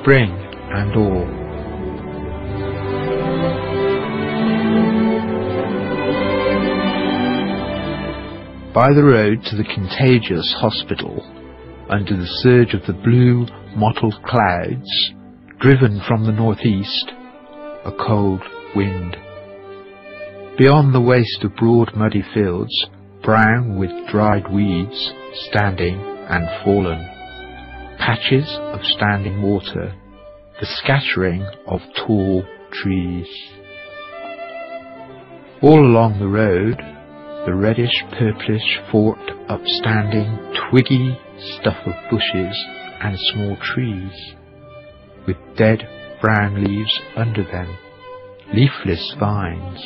spring and all. By the road to the contagious hospital, under the surge of the blue, mottled clouds, driven from the northeast, a cold wind. Beyond the waste of broad muddy fields, brown with dried weeds, standing and fallen. Patches of standing water, the scattering of tall trees. All along the road, the reddish purplish forked upstanding twiggy stuff of bushes and small trees, with dead brown leaves under them, leafless vines.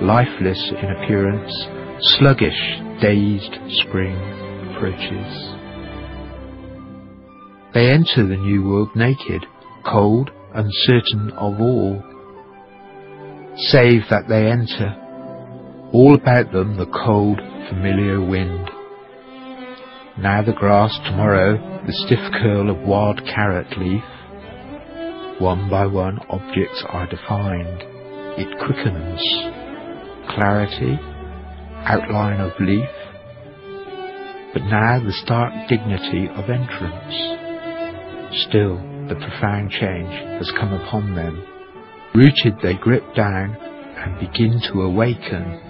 Lifeless in appearance, sluggish, dazed spring approaches. They enter the new world naked, cold, uncertain of all, save that they enter all about them the cold, familiar wind. Now the grass, tomorrow the stiff curl of wild carrot leaf. One by one objects are defined. It quickens. Clarity, outline of leaf, but now the stark dignity of entrance. Still, the profound change has come upon them. Rooted they grip down and begin to awaken